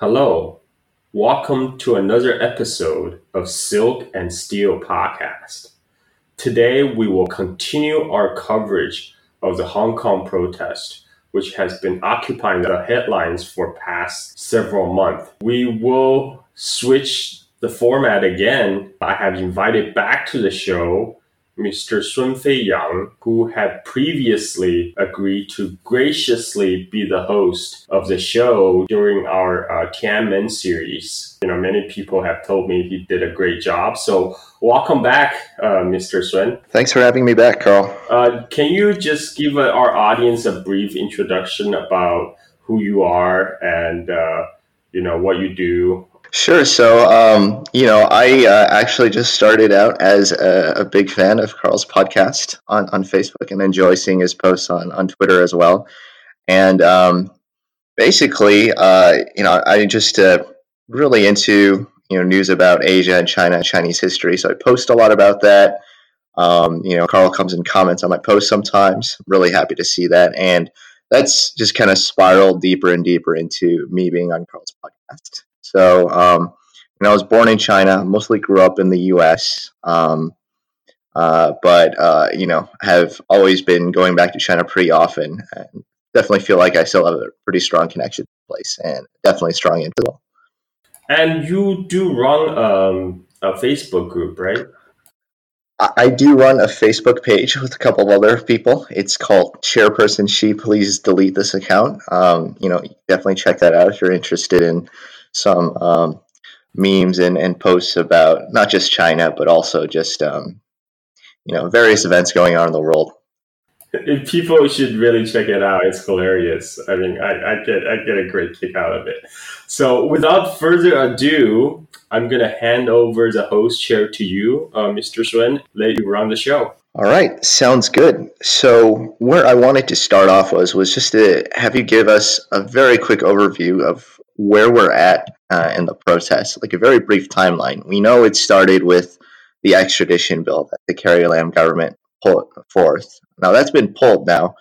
Hello, welcome to another episode of Silk and Steel podcast. Today we will continue our coverage of the Hong Kong protest, which has been occupying the headlines for past several months. We will switch the format again. I have invited back to the show Mr. Sun Fei Yang, who had previously agreed to graciously be the host of the show during our uh, Tiananmen series. You know, many people have told me he did a great job. So, welcome back, uh, Mr. Sun. Thanks for having me back, Carl. Uh, can you just give uh, our audience a brief introduction about who you are and uh, you know what you do Sure. So, um, you know, I uh, actually just started out as a, a, big fan of Carl's podcast on, on Facebook and enjoy seeing his posts on, on Twitter as well. And um, basically, uh, you know, I just uh, really into, you know, news about Asia and China Chinese history. So I post a lot about that. Um, you know, Carl comes and comments on my posts sometimes. I'm really happy to see that. And that's just kind of spiraled deeper and deeper into me being on Carl's podcast. So, um, you know, I was born in China, mostly grew up in the U.S., um, uh, but uh, you know, have always been going back to China pretty often, and definitely feel like I still have a pretty strong connection to the place, and definitely strong into. And you do run um, a Facebook group, right? I do run a Facebook page with a couple of other people. It's called Chairperson Xi. Please delete this account. Um, you know, definitely check that out if you're interested in some um, memes and, and posts about not just China, but also just um, you know various events going on in the world. People should really check it out. It's hilarious. I mean, I, I get I get a great kick out of it. So, without further ado, I'm going to hand over the host chair to you, uh, Mr. Sun. Let you run the show. All right, sounds good. So, where I wanted to start off was was just to have you give us a very quick overview of where we're at uh, in the process, like a very brief timeline. We know it started with the extradition bill that the Carrie Lam government pulled forth. Now that's been pulled now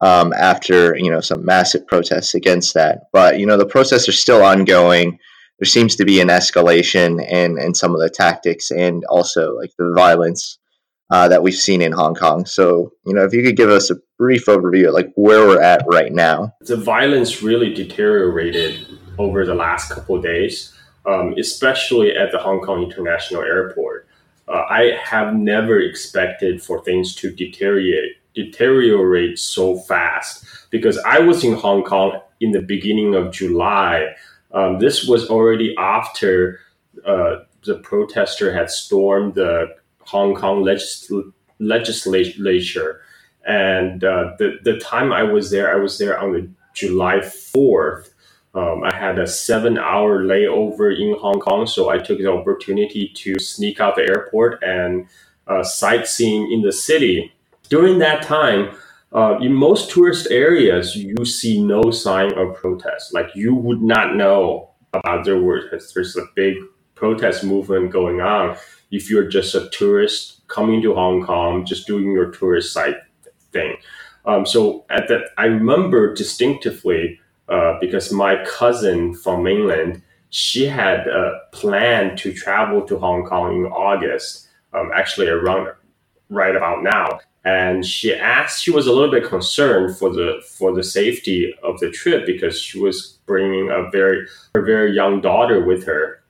um, after you know some massive protests against that. But you know the protests are still ongoing. There seems to be an escalation in in some of the tactics and also like the violence uh, that we've seen in Hong Kong. So, you know, if you could give us a brief overview like where we're at right now. The violence really deteriorated over the last couple of days, um, especially at the Hong Kong International Airport. Uh, I have never expected for things to deteriorate deteriorate so fast because I was in Hong Kong in the beginning of July. Um, this was already after uh, the protester had stormed the Hong Kong legisl- legislature. And uh, the, the time I was there, I was there on the July 4th. Um, I had a seven hour layover in Hong Kong, so I took the opportunity to sneak out the airport and uh, sightseeing in the city. During that time, uh, in most tourist areas, you see no sign of protest. Like you would not know about there were there's a big protest movement going on if you're just a tourist coming to Hong Kong, just doing your tourist site thing. Um, so at that, I remember distinctively uh, because my cousin from mainland, she had a plan to travel to Hong Kong in August, um, actually around right about now. And she asked, she was a little bit concerned for the for the safety of the trip because she was bringing a very her very young daughter with her.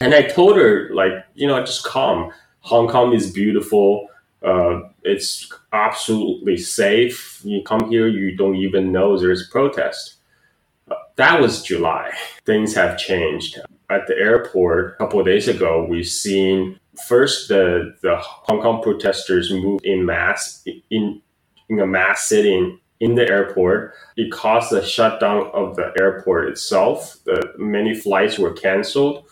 And I told her, like, you know, just come. Hong Kong is beautiful. Uh, it's absolutely safe. You come here, you don't even know there's protest. That was July. Things have changed. At the airport a couple of days ago, we've seen first the, the Hong Kong protesters move in mass in in a mass sitting in the airport. It caused the shutdown of the airport itself. The, many flights were canceled.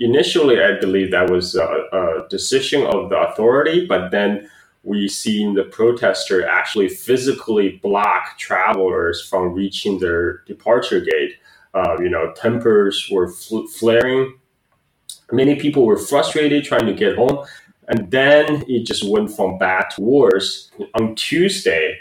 Initially, I believe that was a, a decision of the authority, but then we seen the protester actually physically block travelers from reaching their departure gate. Uh, you know, tempers were fl- flaring. Many people were frustrated trying to get home. And then it just went from bad to worse. On Tuesday,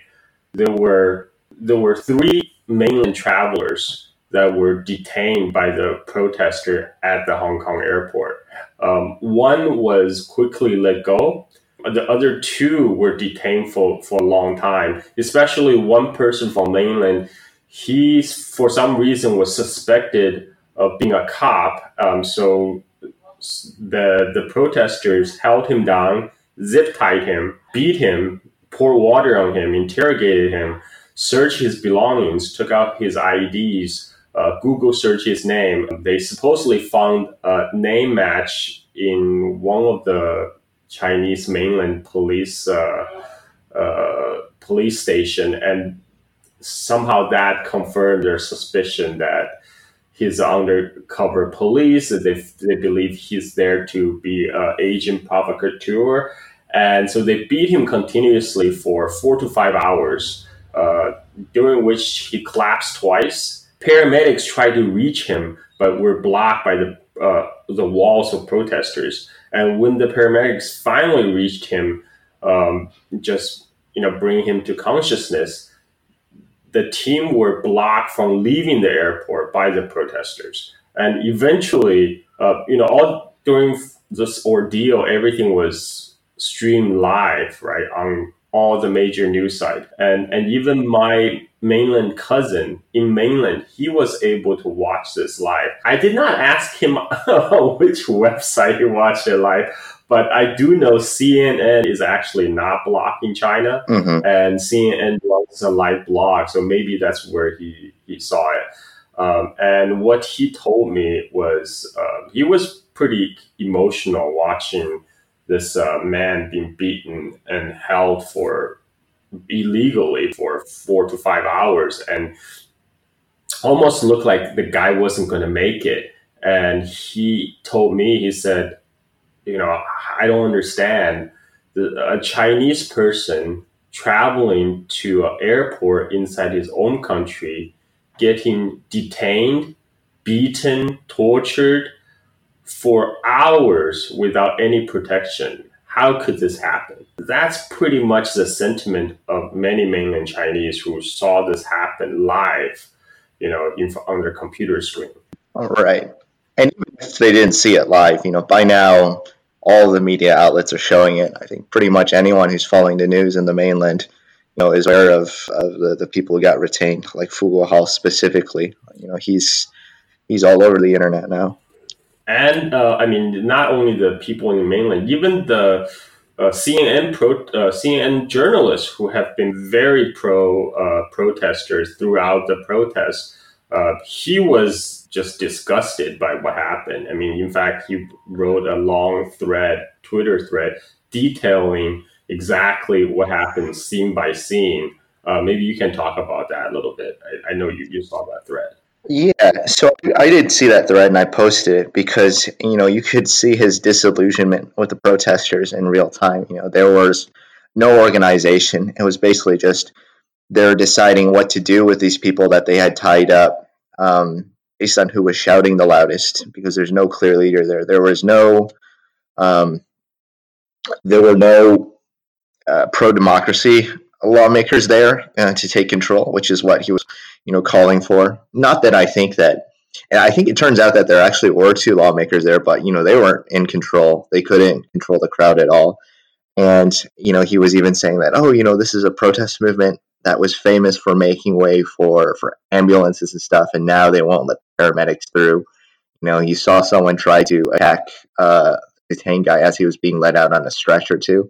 there were there were three mainland travelers that were detained by the protester at the Hong Kong airport. Um, one was quickly let go. The other two were detained for, for a long time, especially one person from mainland. He, for some reason, was suspected of being a cop. Um, so the, the protesters held him down, zip tied him, beat him, poured water on him, interrogated him, searched his belongings, took out his IDs, uh, Google searched his name. They supposedly found a name match in one of the Chinese mainland police uh, uh, police station, and somehow that confirmed their suspicion that he's undercover police. They, they believe he's there to be an agent provocateur. And so they beat him continuously for four to five hours, uh, during which he collapsed twice Paramedics tried to reach him, but were blocked by the uh, the walls of protesters. And when the paramedics finally reached him, um, just you know, bring him to consciousness, the team were blocked from leaving the airport by the protesters. And eventually, uh, you know, all during this ordeal, everything was streamed live, right, on all the major news sites. And and even my mainland cousin in mainland, he was able to watch this live. I did not ask him which website he watched it live, but I do know CNN is actually not blocked in China, mm-hmm. and CNN is a live blog, so maybe that's where he he saw it. Um, and what he told me was uh, he was pretty emotional watching this uh, man being beaten and held for illegally for four to five hours and almost looked like the guy wasn't going to make it. And he told me, he said, you know, I don't understand a Chinese person traveling to an airport inside his own country, getting detained, beaten, tortured for hours without any protection how could this happen? That's pretty much the sentiment of many mainland Chinese who saw this happen live, you know, in, on their computer screen. All right. And even if they didn't see it live, you know, by now all the media outlets are showing it. I think pretty much anyone who's following the news in the mainland, you know, is aware of, of the, the people who got retained, like Fu Guohao specifically. You know, he's he's all over the internet now and uh, I mean, not only the people in the mainland, even the uh, CNN pro, uh, CNN journalists who have been very pro uh, protesters throughout the protests. Uh, he was just disgusted by what happened. I mean, in fact, he wrote a long thread, Twitter thread, detailing exactly what happened scene by scene. Uh, maybe you can talk about that a little bit. I, I know you, you saw that thread. Yeah, so I did see that thread and I posted it because you know you could see his disillusionment with the protesters in real time. You know, there was no organization. It was basically just they're deciding what to do with these people that they had tied up um, based on who was shouting the loudest because there's no clear leader there. There was no, um, there were no uh, pro democracy lawmakers there uh, to take control, which is what he was you know, calling for. Not that I think that, and I think it turns out that there actually were two lawmakers there, but you know, they weren't in control. They couldn't control the crowd at all. And you know, he was even saying that, oh, you know, this is a protest movement that was famous for making way for for ambulances and stuff, and now they won't let paramedics through. You know, he saw someone try to attack uh, the tank guy as he was being let out on a stretcher too.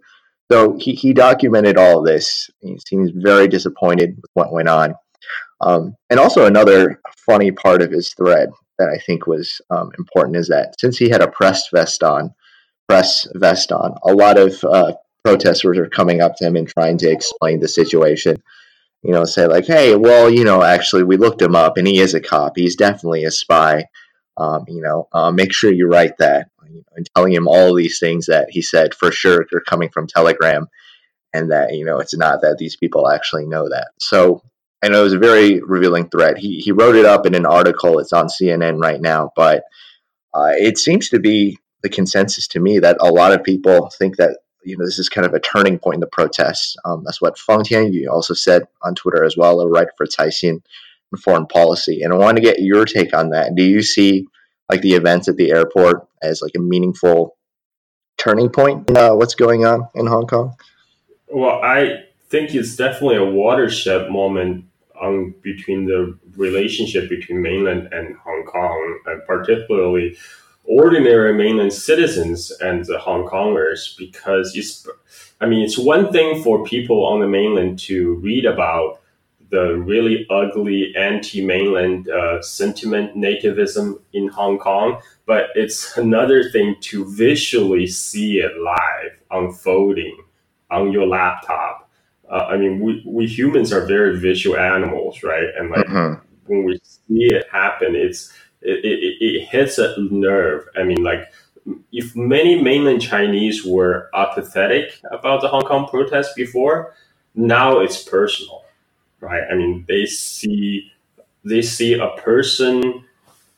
So he, he documented all of this. He seems very disappointed with what went on. Um, and also another funny part of his thread that I think was um, important is that since he had a press vest on, press vest on, a lot of uh, protesters are coming up to him and trying to explain the situation. You know, say like, "Hey, well, you know, actually, we looked him up, and he is a cop. He's definitely a spy. Um, you know, uh, make sure you write that." and telling him all these things that he said for sure are coming from Telegram, and that you know it's not that these people actually know that. So and it was a very revealing threat. He he wrote it up in an article. It's on CNN right now, but uh, it seems to be the consensus to me that a lot of people think that you know this is kind of a turning point in the protests. Um, that's what Feng Tianyu also said on Twitter as well, a writer for Caixin, foreign policy. And I want to get your take on that. Do you see like the events at the airport as like a meaningful turning point in uh, what's going on in Hong Kong? Well, I think it's definitely a watershed moment on between the relationship between mainland and Hong Kong, and particularly ordinary mainland citizens and the Hong Kongers, because it's, I mean, it's one thing for people on the mainland to read about the really ugly anti-mainland uh, sentiment nativism in Hong Kong, but it's another thing to visually see it live unfolding on your laptop. Uh, I mean, we, we humans are very visual animals, right? And like mm-hmm. when we see it happen, it's it, it, it hits a nerve. I mean, like if many mainland Chinese were apathetic about the Hong Kong protests before, now it's personal, right? I mean, they see they see a person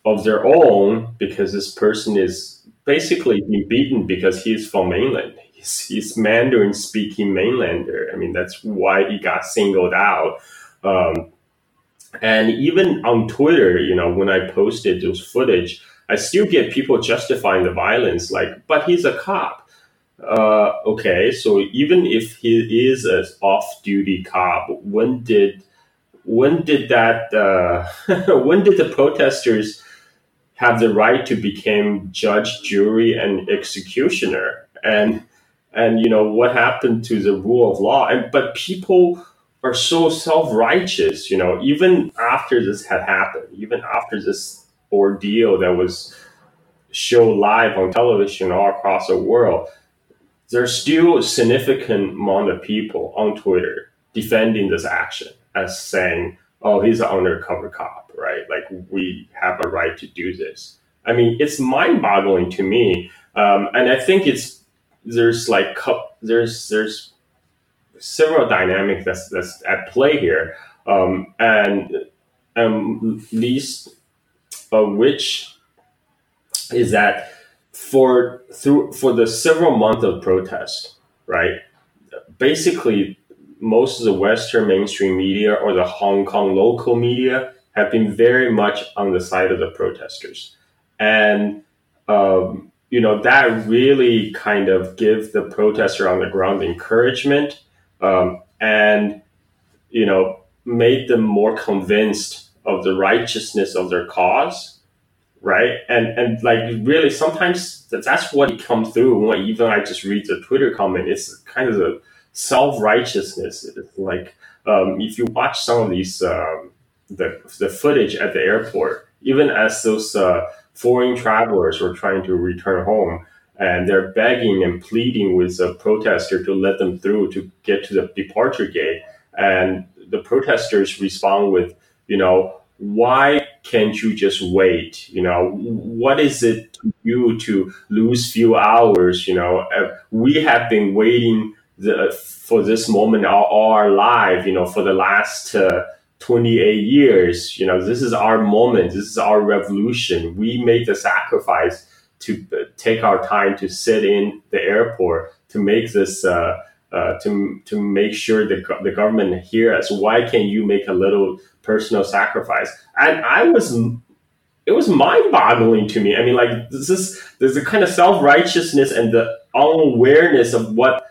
of their own because this person is basically being beaten because he's from mainland. He's, he's Mandarin speaking mainlander. I mean, that's why he got singled out. Um, and even on Twitter, you know, when I posted those footage, I still get people justifying the violence, like, but he's a cop. Uh, okay, so even if he is an off-duty cop, when did when did that uh, when did the protesters have the right to become judge, jury, and executioner? And and you know what happened to the rule of law? And but people are so self-righteous you know even after this had happened even after this ordeal that was shown live on television all across the world there's still a significant amount of people on twitter defending this action as saying oh he's an undercover cop right? Like we have a right to do this. I mean it's mind-boggling to me um, and i think it's there's like there's there's several dynamics that's, that's at play here, um, and um, least of which is that for through for the several months of protest, right? Basically, most of the Western mainstream media or the Hong Kong local media have been very much on the side of the protesters, and um, you know that really kind of gives the protester on the ground encouragement um, and you know made them more convinced of the righteousness of their cause right and and like really sometimes that's what comes through when even i just read the twitter comment it's kind of the self-righteousness like um, if you watch some of these um, the, the footage at the airport even as those uh, foreign travelers were trying to return home and they're begging and pleading with a protester to let them through to get to the departure gate. And the protesters respond with, you know, why can't you just wait? You know, what is it to you to lose few hours? You know, uh, we have been waiting the, for this moment all, all our life, you know, for the last uh, 28 years. You know, this is our moment. This is our revolution. We made the sacrifice to take our time to sit in the airport to make this uh, uh, to to make sure that the government hears. Why can't you make a little personal sacrifice? And I was it was mind-boggling to me. I mean, like this is there's a kind of self-righteousness and the unawareness of what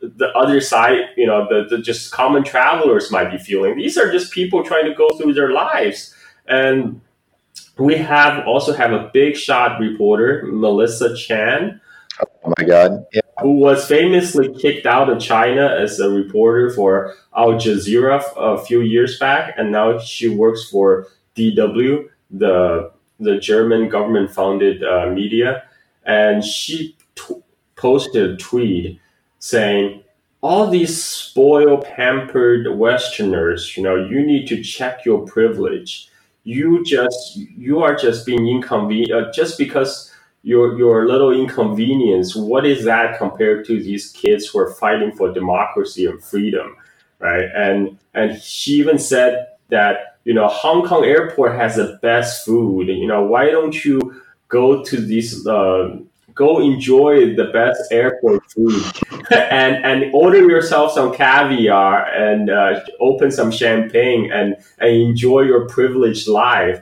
the other side, you know, the, the just common travelers might be feeling. These are just people trying to go through their lives. And we have also have a big shot reporter, Melissa Chan. Oh my God. Yeah. Who was famously kicked out of China as a reporter for Al Jazeera a few years back, and now she works for DW, the the German government funded uh, media, and she t- posted a tweet saying, "All these spoiled, pampered Westerners, you know, you need to check your privilege." you just you are just being inconvenient uh, just because you're you're little inconvenience. What is that compared to these kids who are fighting for democracy and freedom, right? And and she even said that you know Hong Kong airport has the best food. You know why don't you go to these uh, go enjoy the best airport food and and order yourself some caviar and uh, open some champagne and, and enjoy your privileged life.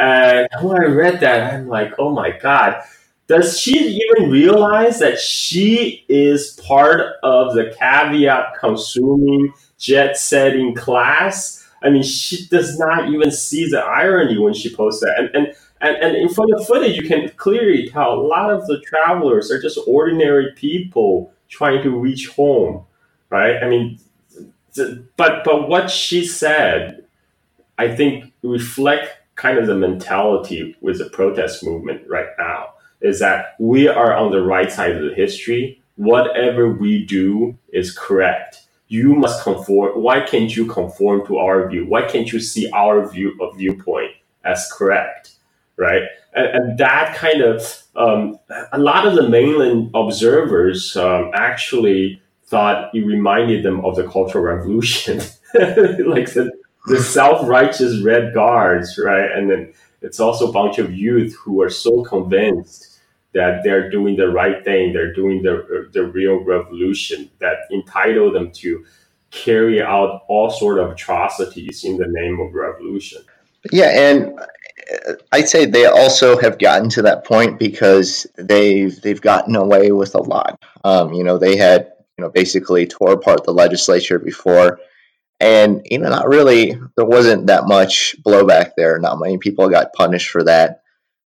And when I read that, I'm like, oh my God, does she even realize that she is part of the caveat consuming, jet setting class? I mean, she does not even see the irony when she posts that. And, and and, and from the footage, you can clearly tell a lot of the travelers are just ordinary people trying to reach home, right? I mean, but but what she said, I think, reflect kind of the mentality with the protest movement right now. Is that we are on the right side of the history. Whatever we do is correct. You must conform. Why can't you conform to our view? Why can't you see our view of viewpoint as correct? right? And, and that kind of um, a lot of the mainland observers um, actually thought it reminded them of the Cultural Revolution, like the, the self-righteous red guards, right? And then it's also a bunch of youth who are so convinced that they're doing the right thing, they're doing the the real revolution that entitle them to carry out all sort of atrocities in the name of revolution. Yeah, and I'd say they also have gotten to that point because they've they've gotten away with a lot. Um, you know, they had you know basically tore apart the legislature before, and you know, not really. There wasn't that much blowback there. Not many people got punished for that.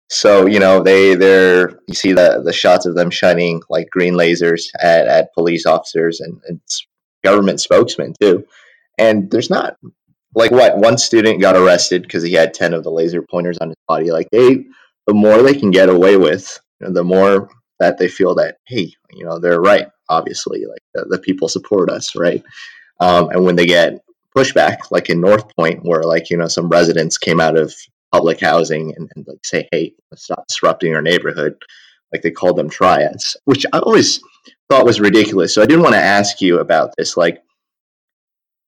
So you know, they they're you see the the shots of them shining like green lasers at, at police officers and, and government spokesmen too. And there's not like what one student got arrested because he had 10 of the laser pointers on his body like they the more they can get away with you know, the more that they feel that hey you know they're right obviously like the, the people support us right um, and when they get pushback like in north point where like you know some residents came out of public housing and, and like say hey stop disrupting our neighborhood like they called them triads which i always thought was ridiculous so i didn't want to ask you about this like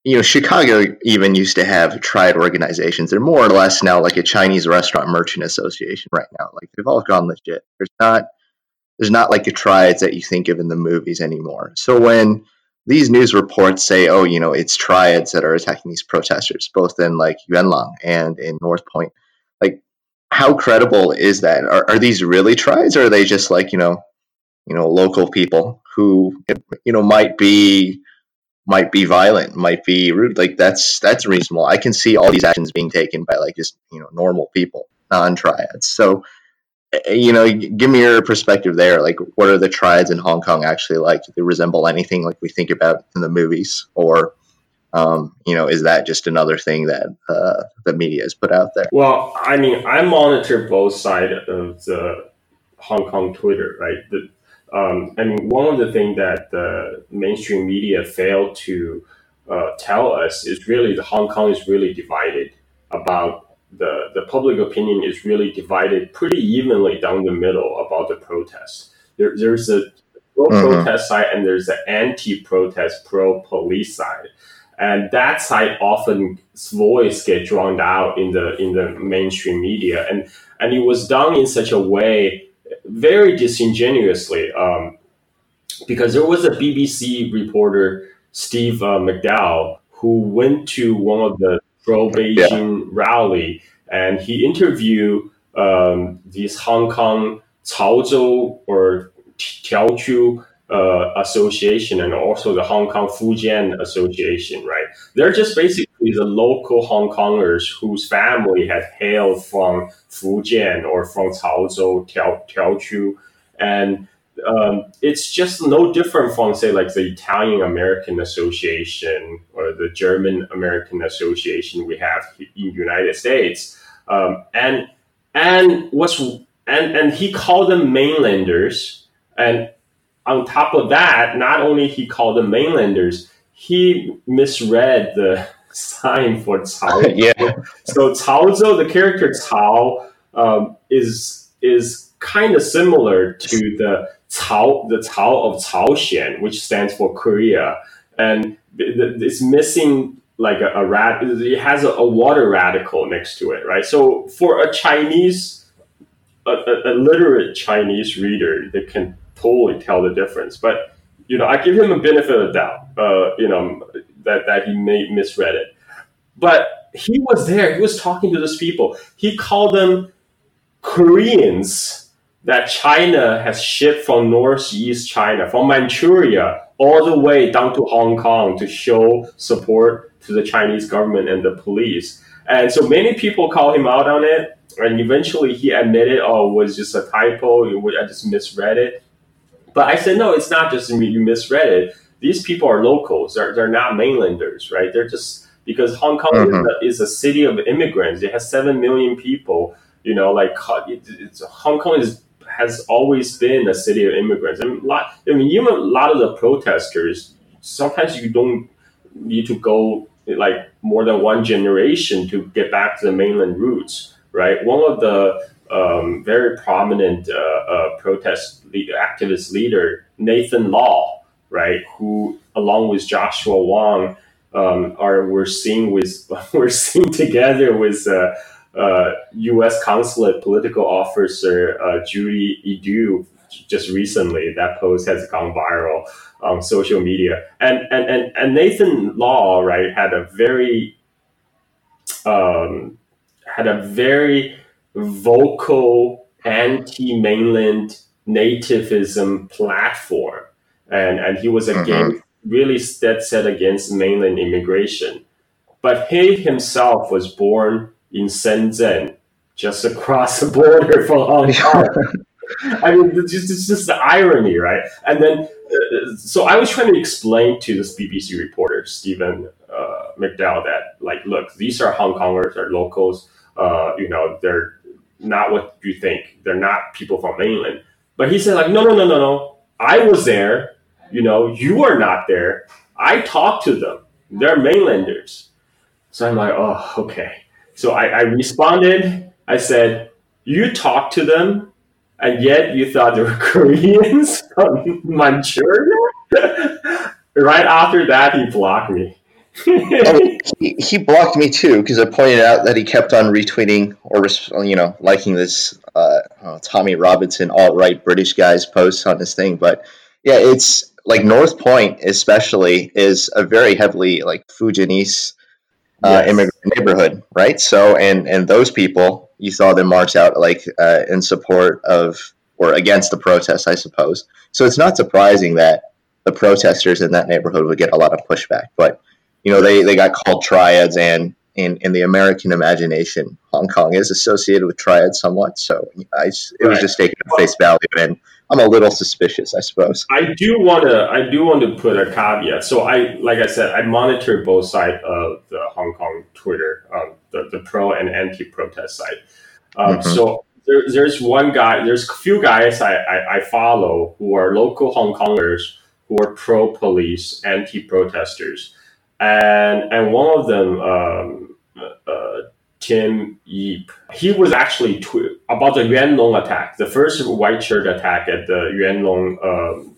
you know, Chicago even used to have triad organizations. They're more or less now like a Chinese restaurant merchant association right now. Like they've all gone legit. There's not there's not like the triads that you think of in the movies anymore. So when these news reports say, oh, you know, it's triads that are attacking these protesters, both in like Yuanlang and in North Point, like how credible is that? Are, are these really triads or are they just like, you know, you know, local people who, you know, might be might be violent, might be rude. Like that's that's reasonable. I can see all these actions being taken by like just you know normal people, non triads. So you know, give me your perspective there. Like, what are the triads in Hong Kong actually like? Do they resemble anything like we think about in the movies, or um, you know, is that just another thing that uh, the media has put out there? Well, I mean, I monitor both sides of the Hong Kong Twitter, right? The um, I mean, one of the things that the mainstream media failed to uh, tell us is really the Hong Kong is really divided about the the public opinion is really divided pretty evenly down the middle about the protest. There, there's a pro protest mm-hmm. side and there's the anti protest pro police side, and that side often voice get drowned out in the in the mainstream media, and and it was done in such a way very disingenuously um, because there was a BBC reporter, Steve uh, McDonell, who went to one of the pro Beijing yeah. rally and he interviewed um, these Hong Kong Chaozhou or Teochew uh, Association and also the Hong Kong Fujian Association, right? They're just basically the local Hong Kongers whose family had hailed from Fujian or from Chaozhou, Tiao, Teochew. And um, it's just no different from, say, like the Italian American Association or the German American Association we have in the United States. Um, and and what's and and he called them mainlanders and on top of that, not only he called them mainlanders, he misread the sign for Chao. yeah. So Chaozhou, the character Chao, um, is is kind of similar to the Chao, the Chao of Chaoxian, which stands for Korea, and it's missing like a, a. It has a, a water radical next to it, right? So for a Chinese a, a, a literate Chinese reader that can totally tell the difference. But you know, I give him a benefit of doubt. Uh, you know that that he may misread it, but he was there. He was talking to those people. He called them Koreans that China has shipped from northeast China, from Manchuria, all the way down to Hong Kong to show support to the Chinese government and the police. And so many people call him out on it. And eventually he admitted, oh, it was just a typo. I just misread it. But I said, no, it's not just you misread it. These people are locals. They're, they're not mainlanders, right? They're just because Hong Kong mm-hmm. is, a, is, a, city of immigrants. It has 7 million people. You know, like it, Hong Kong is has always been a city of immigrants. I mean, lot, I mean, even a lot of the protesters, sometimes you don't need to go like more than one generation to get back to the mainland roots, right? One of the um, very prominent uh, uh, protest activist leader, Nathan Law, right, who along with Joshua Wong um, are we're seeing with we're seeing together with uh, uh, U.S. consulate political officer uh, Judy Eadeh just recently. That post has gone viral on social media, and and and, and Nathan Law right had a very um, had a very vocal anti-mainland nativism platform, and and he was against mm-hmm. really dead set against mainland immigration, but he himself was born in Shenzhen, just across the border from Hong Kong. I mean, it's just, it's just the irony, right? And then, uh, so I was trying to explain to this BBC reporter, Stephen uh, McDonell, that, like, look, these are Hong Kongers, they're locals, uh, you know, they're not what you think, they're not people from mainland. But he said, like, no, no, no, no, no. I was there, you know, you are not there. I talked to them, they're mainlanders. So I'm like, oh, okay. So I, I responded. I said, "You talked to them, and yet you thought they were Koreans from Manchuria." right after that, he blocked me. oh, he, he, blocked me too because I pointed out that he kept on retweeting or you know liking this uh, oh, Tommy Robinson alt right British guy's posts on this thing. But yeah, it's like North Point especially is a very heavily like Fujianese uh, yes. immigrant neighborhood, right? So, and and those people, you saw them march out like uh, in support of or against the protests, I suppose. So it's not surprising that the protesters in that neighborhood would get a lot of pushback. But you know, they they got called triads, and in in the American imagination, Hong Kong is associated with triads somewhat. So I, it right. was just taken at face value and I'm a little suspicious, I suppose. I do want to. I do want to put a caveat. So I, like I said, I monitor both sides of the Hong Kong Twitter, um, the the pro and anti-protest side. Um, mm-hmm. So there, there's one guy. There's a few guys I, I, I follow who are local Hong Kongers who are pro-police, anti-protesters, and and one of them. Um, uh, Tim Yip. He was actually tw- about the Yuan Long attack, the first white shirt attack at the Yuan Long um,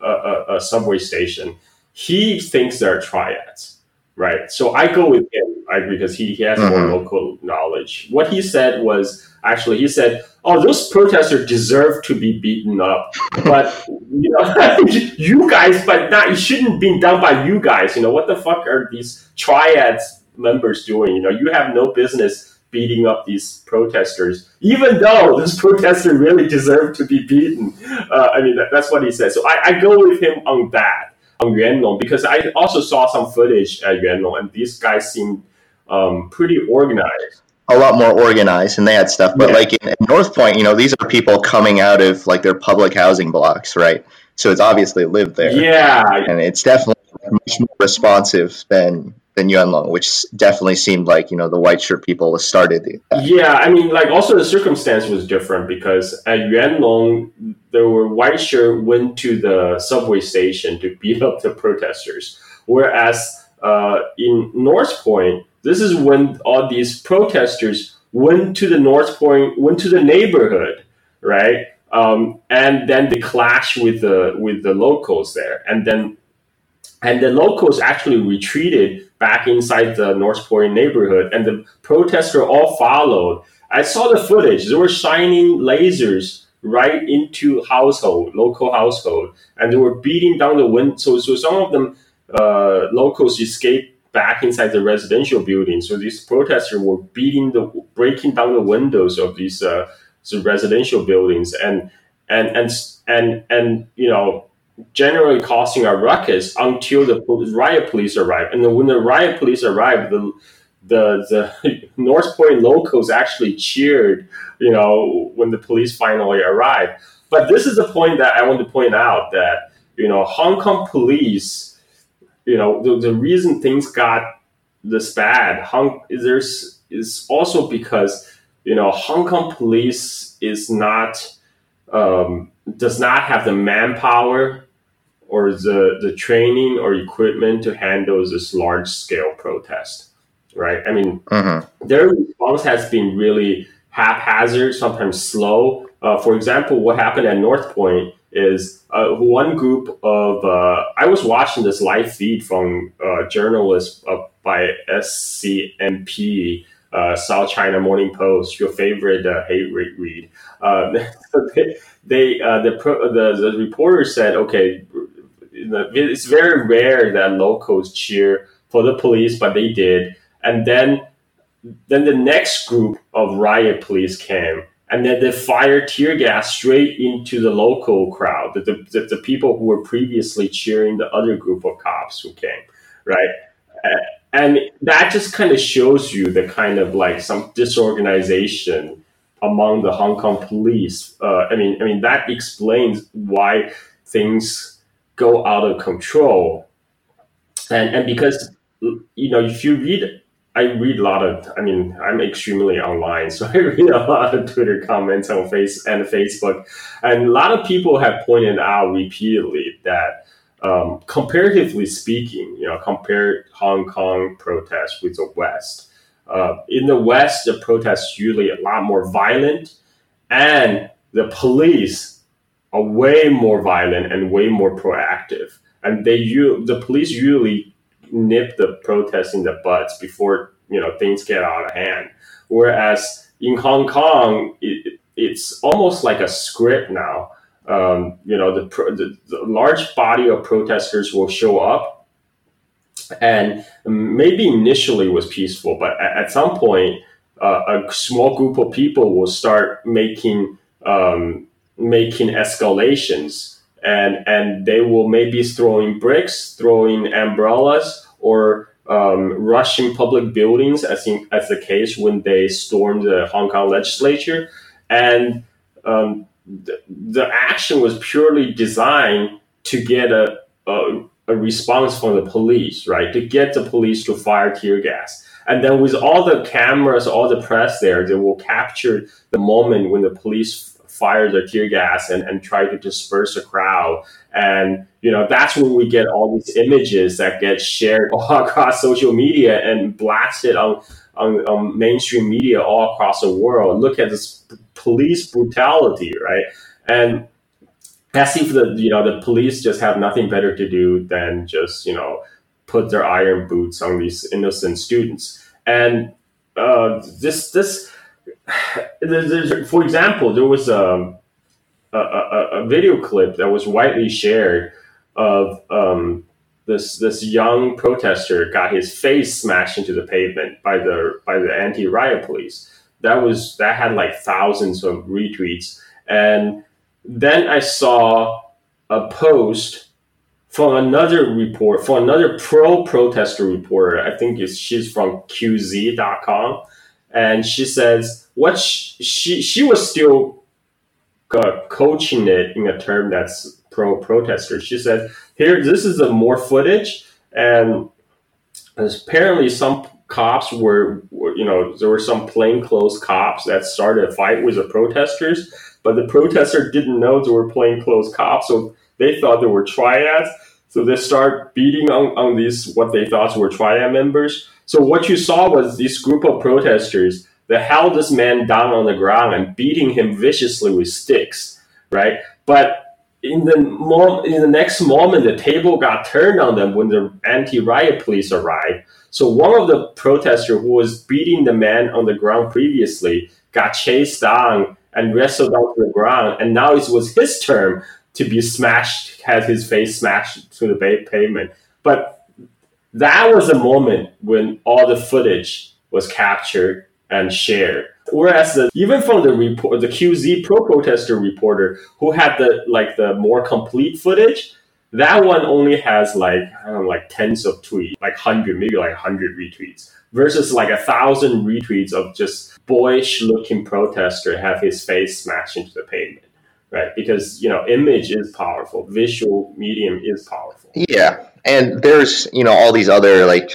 uh, uh, uh, subway station. He thinks they're triads, right? So I go with him right, because he, he has mm-hmm. more local knowledge. What he said was actually, he said, oh, those protesters deserve to be beaten up. But, you know, you guys, but not, it shouldn't be done by you guys. You know, what the fuck are these triads members doing. You know, you have no business beating up these protesters, even though this protester really deserved to be beaten. Uh, I mean, that, that's what he said. So I, I, go with him on that, on Yuanlong, because I also saw some footage at Yuanlong, and these guys seem um, pretty organized. A lot more organized, and they had stuff. But yeah. like in, in North Point, you know, these are people coming out of like their public housing blocks, right? So it's obviously lived there. Yeah, and it's definitely much more responsive than than Yuanlong, which definitely seemed like you know the white shirt people started the. Yeah, I mean, like also the circumstance was different because at Yuanlong, there were white shirt went to the subway station to beat up the protesters, whereas uh, in North Point, this is when all these protesters went to the North Point, went to the neighborhood, right? Um, and then they clash with the with the locals there, and then and the locals actually retreated back inside the North Point neighborhood, and the protesters all followed. I saw the footage. They were shining lasers right into household, local household, and they were beating down the window. So, so some of them uh, locals escaped back inside the residential building. So these protesters were beating the, breaking down the windows of these uh, residential buildings, and and and and and you know generally causing a ruckus until the riot police arrived. And then when the riot police arrived, the the the North Point locals actually cheered, you know, when the police finally arrived. But this is the point that I want to point out that you know Hong Kong police, you know, the, the reason things got this bad, Hong there's is also because you know Hong Kong police is not um, does not have the manpower or the the training or equipment to handle this large scale protest right? I mean, mm-hmm. their response has been really haphazard, sometimes slow. Uh, for example, what happened at North Point is uh, one group of uh, I was watching this live feed from uh, journalists uh, by SCMP. Uh, South China Morning Post, your favorite hate read. Um, they, they the, pro, the the reporter said, okay, it's very rare that locals cheer for the police, but they did. And then then the next group of riot police came and then they fired tear gas straight into the local crowd the, the, the, people who were previously cheering the other group of cops who came right? And that just kind of shows you the kind of like some disorganization among the hong kong police. Uh, i mean i mean that explains why things go out of control and and because you know if you read I read a lot of. I mean, I'm extremely online, so I read a lot of Twitter comments on Face and Facebook, and a lot of people have pointed out repeatedly that, um, comparatively speaking, you know, compare Hong Kong protests with the West. Uh, in the West, the protests usually a lot more violent, and the police are way more violent and way more proactive. And they, you, the police usually nip the protests in the butts before you know things get out of hand. Whereas in Hong Kong, it, it's almost like a script now. Um, you know, the, the, the large body of protesters will show up, and maybe initially was peaceful, but at, at some point, uh, a small group of people will start making um, making escalations and and they will maybe throwing bricks, throwing umbrellas, or um, rushing public buildings, as in as the case when they stormed the Hong Kong legislature, and um, the, the action was purely designed to get a, a a response from the police, right? To get the police to fire tear gas. And then with all the cameras, all the press there, they will capture the moment when the police fire their tear gas and, and try to disperse a crowd. And, you know, that's when we get all these images that get shared all across social media and blasted on, on, on mainstream media all across the world. Look at this police brutality, right? And as if the, you know, the police just have nothing better to do than just, you know, put their iron boots on these innocent students. And uh, this, this, for example, there was um, a, a, a, video clip that was widely shared of um, this this young protester got his face smashed into the pavement by the by the anti riot police. That was that had like thousands of retweets, and then I saw a post from another report from another pro protester reporter. I think she's from QZ.com and she says what she she, she was still uh, coaching it in a term that's pro protester. She said, "Here, this is a more footage, and apparently some cops were, were, you know, there were some plainclothes cops that started a fight with the protesters, but the protester didn't know they were plainclothes cops, so they thought they were triads." So they start beating on, on these what they thought were triad members. So what you saw was this group of protesters that held this man down on the ground and beating him viciously with sticks, right? But in the mom, in the next moment, the table got turned on them when the anti-riot police arrived. So one of the protesters who was beating the man on the ground previously got chased down and wrestled down to the ground, and now it was his turn to be smashed, had his face smashed to the pavement. But that was the moment when all the footage was captured and share. Whereas the, even from the report, the QZ pro protester reporter who had the like the more complete footage, that one only has like I don't know, like tens of tweets, like hundred, maybe like hundred retweets, versus like a thousand retweets of just boyish looking protester have his face smashed into the pavement, right? Because you know, image is powerful, visual medium is powerful. Yeah, and there's you know all these other like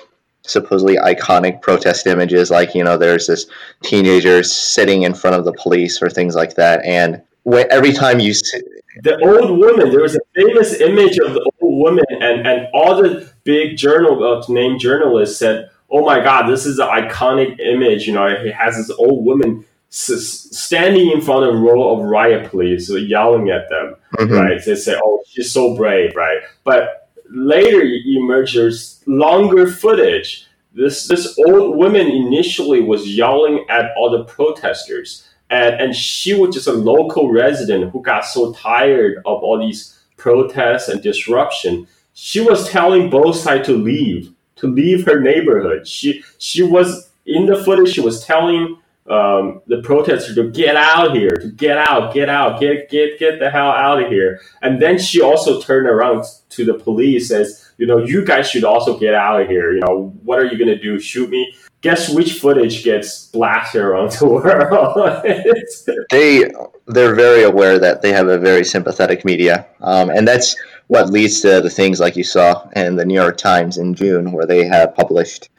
supposedly iconic protest images like you know there's this teenager sitting in front of the police or things like that. And when, every time you see the old woman there was a famous image of the old woman and, and all the big journal uh, named journalists said oh my god this is an iconic image. You know it has this old woman s- standing in front of a row of riot police yelling at them mm-hmm. right? They say oh she's so brave right? But later emerges longer footage. This this old woman initially was yelling at all the protesters, and, and she was just a local resident who got so tired of all these protests and disruption. She was telling both sides to leave, to leave her neighborhood. She she was in the footage. She was telling um, the protesters to get out here, to get out, get out, get get get the hell out of here. And then she also turned around to the police says, you know, you guys should also get out of here. You know, what are you to do? Shoot me? Guess which footage gets blasted around the world? they they're very aware that they have a very sympathetic media, um, and that's what leads to the things like you saw in the New York Times in June, where they have published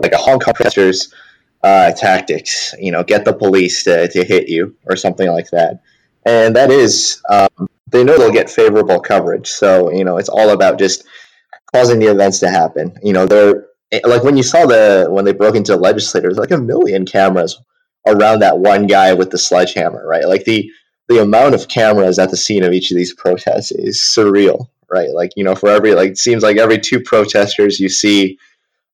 like a Hong Kong protesters uh, tactics, you know, get the police to, to hit you or something like that. And that is, um, they know they'll get favorable coverage. So, you know, it's all about just causing the events to happen. You know, they're like when you saw the, when they broke into legislators, like a million cameras around that one guy with the sledgehammer, right? Like the, the amount of cameras at the scene of each of these protests is surreal, right? Like, you know, for every, like, it seems like every two protesters you see,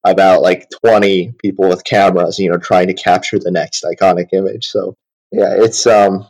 about like 20 people with cameras, you know, trying to capture the next iconic image. So yeah, it's um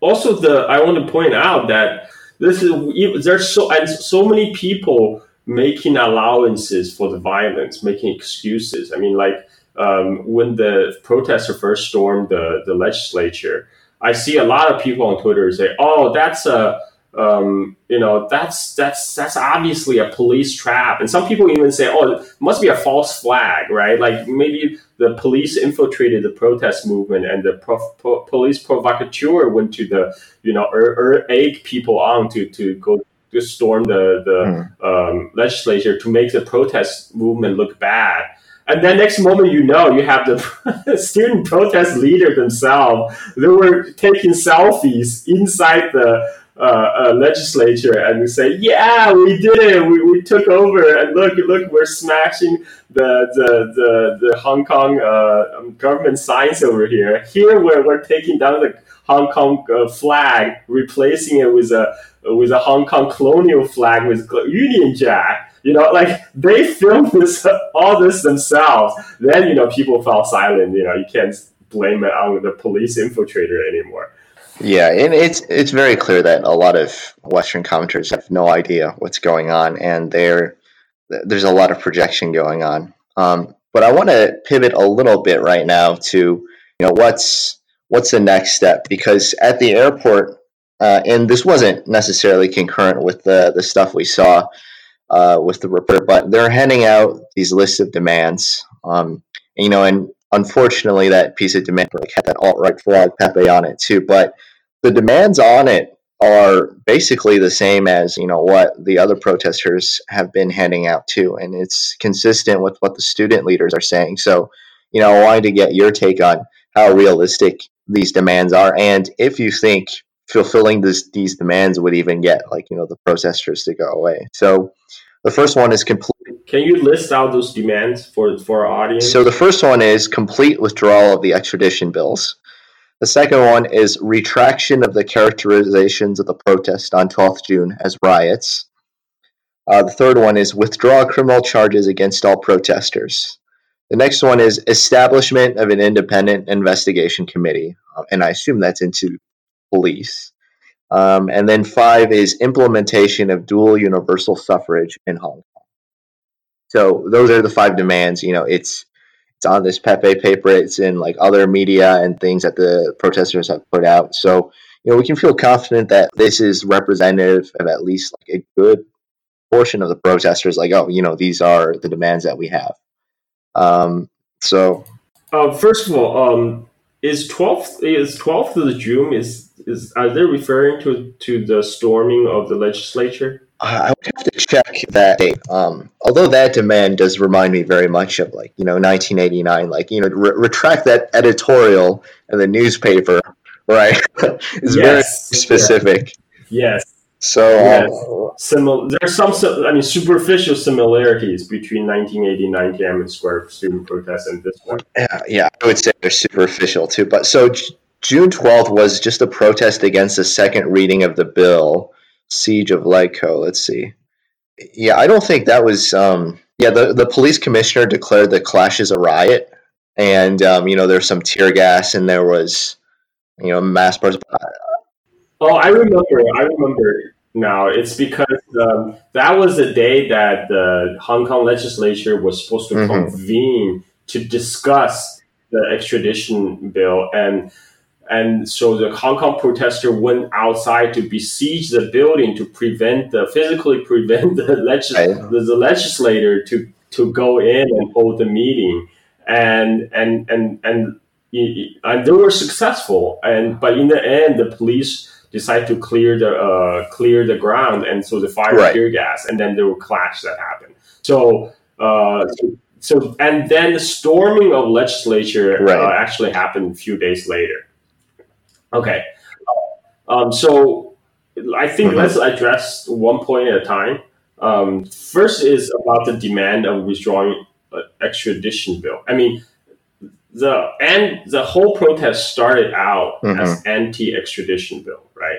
also the I want to point out that this is there's so and so many people making allowances for the violence, making excuses. I mean, like um, when the protester first stormed the the legislature, I see a lot of people on Twitter say, "Oh, that's a." um, you know that's that's that's obviously a police trap and some people even say oh it must be a false flag right like maybe the police infiltrated the protest movement and the pro- pro- police provocateur went to the you know er, er, egg people on to to go to storm the the mm. um, legislature to make the protest movement look bad and then next moment, you know, you have the student protest leader themselves. They were taking selfies inside the uh, uh, legislature and we say, yeah, we did it. We, we took over and look, look, we're smashing the, the, the, the Hong Kong uh, um, government signs over here. Here we're, we're taking down the Hong Kong uh, flag, replacing it with a, with a Hong Kong colonial flag with Union Jack. You know, like they filmed this, all this themselves. Then, you know, people fell silent. You know, you can't blame it on the police infiltrator anymore. Yeah, and it's it's very clear that a lot of Western commentators have no idea what's going on, and there there's a lot of projection going on. Um, but I want to pivot a little bit right now to you know what's what's the next step because at the airport, uh, and this wasn't necessarily concurrent with the the stuff we saw uh, with the report, but they're handing out these lists of demands. Um, you know, and unfortunately, that piece of demand like, had that alt right flag Pepe on it too. But the demands on it are basically the same as you know what the other protesters have been handing out too, and it's consistent with what the student leaders are saying. So, you know, I wanted to get your take on how realistic these demands are, and if you think fulfilling this, these demands would even get like you know the protesters to go away. So, the first one is complete can you list out those demands for for our audience? So the first one is complete withdrawal of the extradition bills. The second one is retraction of the characterizations of the protest on 12th June as riots. Uh, the third one is withdraw criminal charges against all protesters. The next one is establishment of an independent investigation committee, uh, and I assume that's into police. Um, and then five is implementation of dual universal suffrage in Hong Kong. So those are the five demands. You know, it's it's on this Pepe paper. It's in like other media and things that the protesters have put out. So you know, we can feel confident that this is representative of at least like a good portion of the protesters. Like, oh, you know, these are the demands that we have. Um, so, uh, first of all, um, is twelfth is twelfth of June is is are they referring to to the storming of the legislature? I would have to check that date. Um, although that demand does remind me very much of like you know 1989, like you know re- retract that editorial in the newspaper, right? it's yes. very specific. Yes. So yes. Uh, Simil- there's some, I mean, superficial similarities between 1989 Tiananmen Square student protests and this one. Yeah, yeah, I would say they're superficial too. But so June 12th was just a protest against the second reading of the bill, Siege of Legco. Let's see. Yeah, I don't think that was. Um, yeah, the, the police commissioner declared the clash as a riot, and um, you know there's some tear gas and there was, you know, mass. Oh, I remember. I remember now. it's because um, that was the day that the Hong Kong legislature was supposed to mm-hmm. convene to discuss the extradition bill, and and so the Hong Kong protester went outside to besiege the building to prevent the physically prevent the, legis- the, the legislator to to go in and hold the meeting, and and and and and they were successful, and but in the end, the police decide to clear the uh, clear the ground, and so the fire right. tear gas, and then there were clash that happened. So, uh, so, so, and then the storming of legislature uh, right. uh, actually happened a few days later. Okay, um, so I think mm-hmm. let's address one point at a time. Um, first is about the demand of withdrawing uh, extradition bill. I mean, the and the whole protest started out mm-hmm. as anti-extradition bill, right?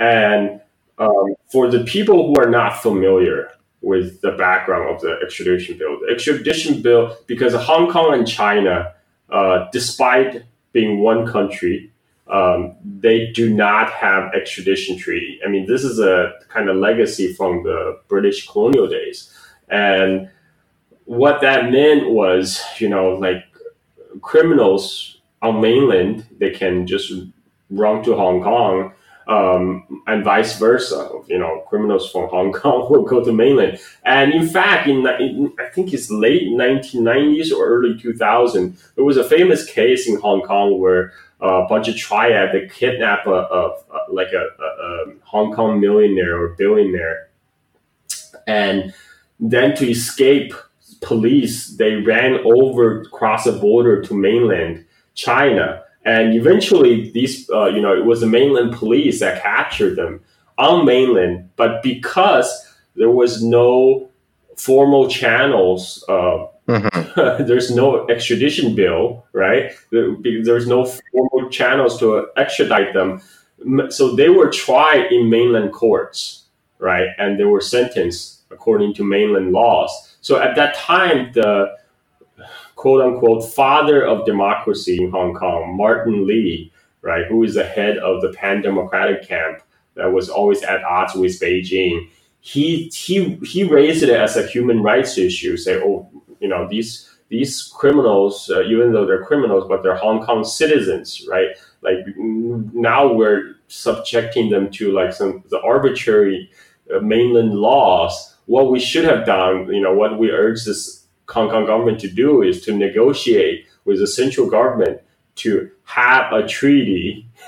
And um, for the people who are not familiar with the background of the extradition bill, the extradition bill, because Hong Kong and China, uh, despite being one country, um, they do not have extradition treaty. I mean, this is a kind of legacy from the British colonial days, and what that meant was, you know, like criminals on mainland they can just run to Hong Kong, um, and vice versa. You know, criminals from Hong Kong will go to mainland. And in fact, in, in I think it's late 1990s or early 2000, there was a famous case in Hong Kong where a bunch of triad that kidnap a, a, a like a, a Hong Kong millionaire or billionaire, and then to escape police they ran over across the border to mainland China, and eventually these uh, you know it was the mainland police that captured them on mainland, but because there was no formal channels. Uh, mm-hmm. there's no extradition bill, right? There's no formal channels to extradite them. So they were tried in mainland courts, right? And they were sentenced according to mainland laws. So at that time, the quote unquote father of democracy in Hong Kong, Martin Lee, right, who is the head of the pan democratic camp that was always at odds with Beijing, he he he raised it as a human rights issue. Say, oh, you know, these these criminals, uh, even though they're criminals, but they're Hong Kong citizens, right? Like now we're subjecting them to like some the arbitrary uh, mainland laws what we should have done, you know, what we urge this Hong Kong government to do is to negotiate with the central government to have a treaty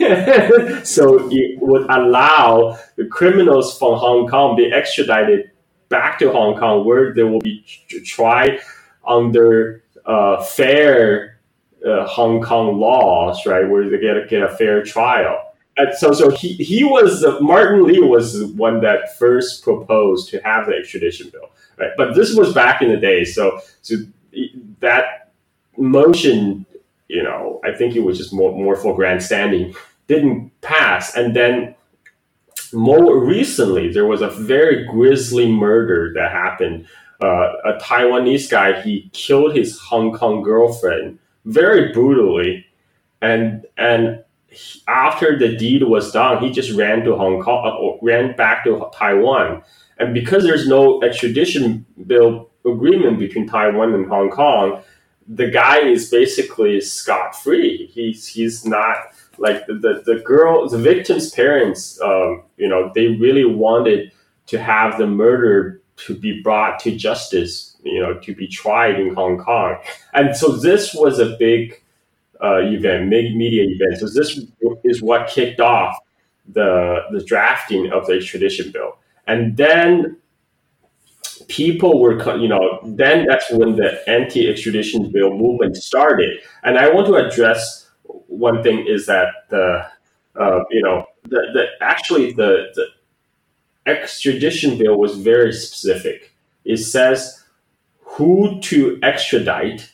so it would allow the criminals from Hong Kong be extradited back to Hong Kong where they will be tried under uh, fair uh, Hong Kong laws, right, where they get, get a fair trial and so so he he was uh, Martin Lee was one that first proposed to have the extradition bill, right? But this was back in the day, so so that motion you know, I think it was just more more for grandstanding, didn't pass. And then more recently, there was a very grisly murder that happened. Uh, a Taiwanese guy, he killed his Hong Kong girlfriend very brutally, and and he, after the deed was done, he just ran to Hong Kong, uh, ran back to Taiwan, and because there's no extradition bill agreement between Taiwan and Hong Kong, the guy is basically scot free. He's he's not like the, the, the girl, the victim's parents. Um, you know, they really wanted to have the murder to be brought to justice. You know, to be tried in Hong Kong, and so this was a big uh, event, big media event. So this is what kicked off the the drafting of the extradition bill, and then people were, you know, then that's when the anti extradition bill movement started. And I want to address one thing is that the, uh, you know, the, the actually the, the extradition bill was very specific. It says who to extradite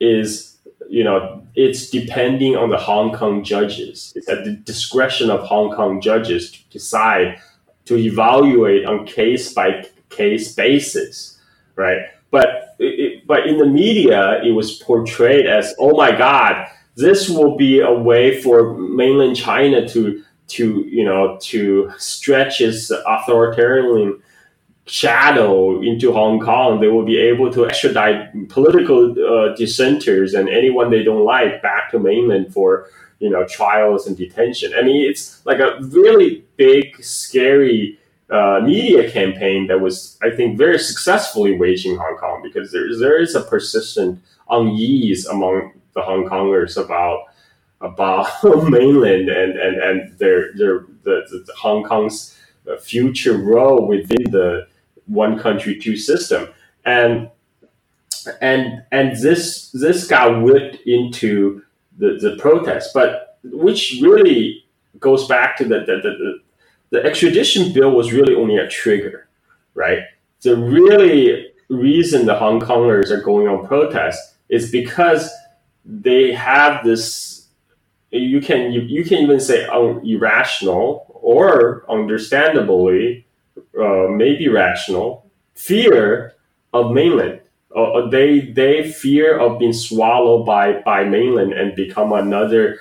is, you know, it's depending on the Hong Kong judges. It's at the discretion of Hong Kong judges to decide to evaluate on case by case basis, right? But it, but in the media, it was portrayed as, oh my God, this will be a way for mainland China to to you know to stretch its authoritarian shadow into Hong Kong. They will be able to extradite political uh, dissenters and anyone they don't like back to mainland for you know trials and detention. I mean, it's like a really big, scary uh, media campaign that was, I think, very successfully waging Hong Kong because there, there is a persistent unease among the Hong Kongers about about mainland and and and their their the, the Hong Kong's uh, future role within the one country two system and and and this this got whipped into the, the protest but which really goes back to the, the, the, the extradition bill was really only a trigger, right? The really reason the Hong Kongers are going on protest is because they have this. You can you, you can even say irrational or understandably, uh, maybe rational fear of mainland. Uh, they they fear of being swallowed by by mainland and become another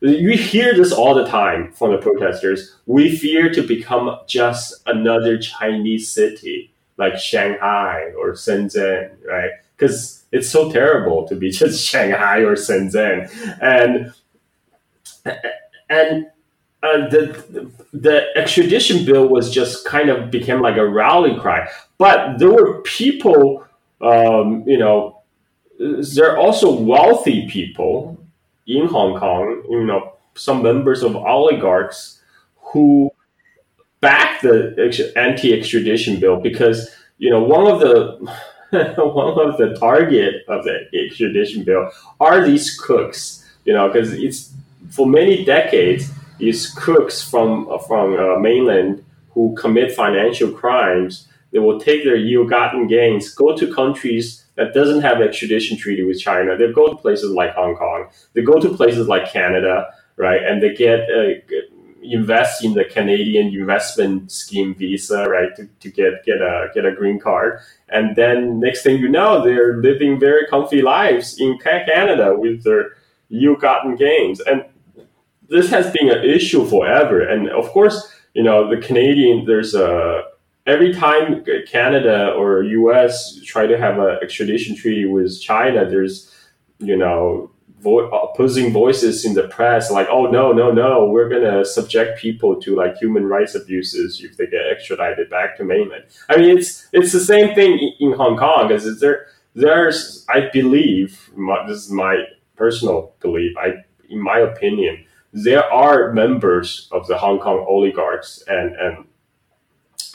you hear this all the time from the protesters. We fear to become just another Chinese city like Shanghai or Shenzhen, right? Because it's so terrible to be just Shanghai or Shenzhen, and and uh, the the extradition bill was just kind of became like a rally cry. But there were people, um, you know, there are also wealthy people in Hong Kong, you know, some members of oligarchs who backed the anti-extradition bill because you know one of the one of the target of the extradition bill are these cooks, You know, because it's for many decades these crooks from from uh, mainland who commit financial crimes. They will take their ill-gotten gains, go to countries that doesn't have extradition treaty with China. They go to places like Hong Kong. They go to places like Canada, right? And they get uh, invest in the Canadian investment scheme visa, right, to, to get get a get a green card. And then next thing you know, they're living very comfy lives in Canada with their ill-gotten gains. And this has been an issue forever. And of course, you know, the Canadian there's a every time Canada or US try to have an extradition treaty with China, there's you know vo- opposing voices in the press like, oh no no no, we're gonna subject people to like human rights abuses if they get extradited back to mainland. I mean, it's it's the same thing in, Hong Kong because there there's I believe my, this is my personal belief. I in my opinion. There are members of the Hong Kong oligarchs and, and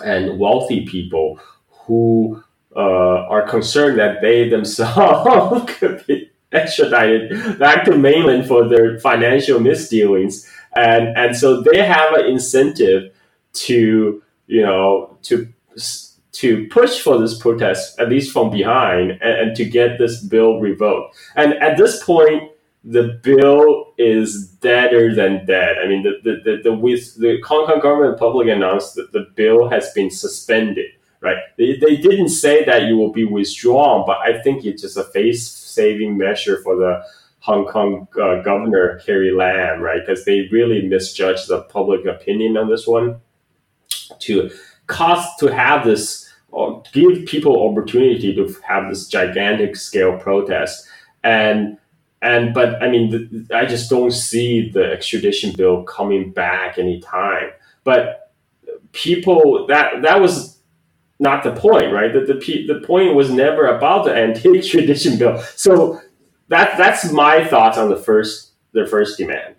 and wealthy people who uh, are concerned that they themselves could be extradited back to mainland for their financial misdealings, and and so they have an incentive to you know to to push for this protest at least from behind and, and to get this bill revoked. And at this point, the bill is deader than dead. I mean, the the the, the with the Hong Kong government publicly announced that the bill has been suspended. Right? They, they didn't say that you will be withdrawn, but I think it's just a face saving measure for the Hong Kong uh, governor Carrie Lam, right? Because they really misjudged the public opinion on this one. To cost to have this, or give people opportunity to have this gigantic scale protest, and and but I mean, the, I just don't see the extradition bill coming back anytime. But people that that was not the point, right? The, the, the point was never about the anti-extradition bill. So that that's my thoughts on the first their first demand.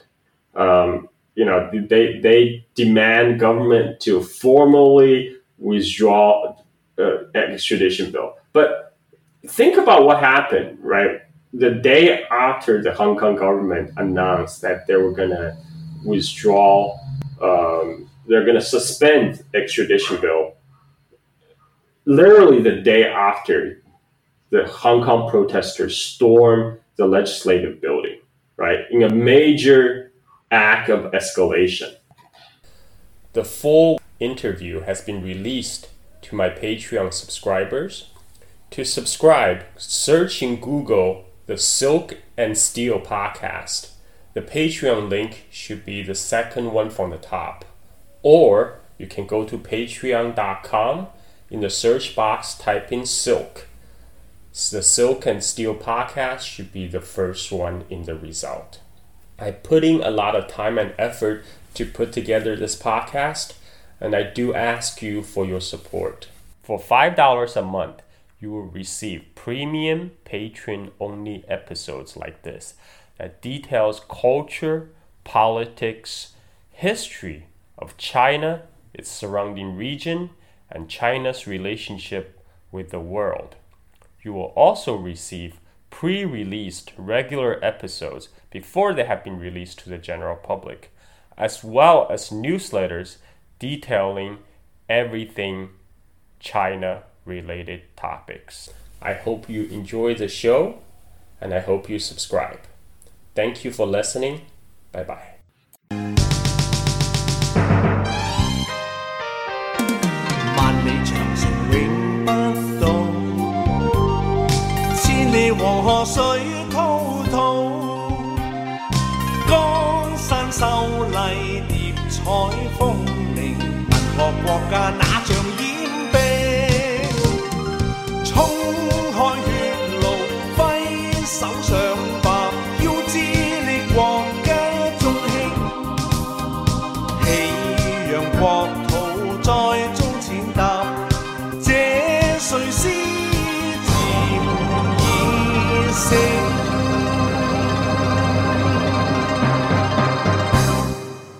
Um, you know, they they demand government to formally withdraw uh, extradition bill. But think about what happened, right? The day after the Hong Kong government announced that they were going to withdraw, um, they're going to suspend extradition bill. Literally the day after, the Hong Kong protesters storm the legislative building, right, in a major act of escalation. The full interview has been released to my Patreon subscribers. To subscribe, search in Google the Silk and Steel podcast. The Patreon link should be the second one from the top. Or you can go to patreon.com. In the search box, type in Silk. The Silk and Steel podcast should be the first one in the result. I put in a lot of time and effort to put together this podcast, and I do ask you for your support. For $5 a month, you will receive premium patron only episodes like this that details culture, politics, history of China, its surrounding region, and China's relationship with the world. You will also receive pre released regular episodes before they have been released to the general public, as well as newsletters detailing everything China related topics. I hope you enjoy the show and I hope you subscribe. Thank you for listening. Bye bye. 萬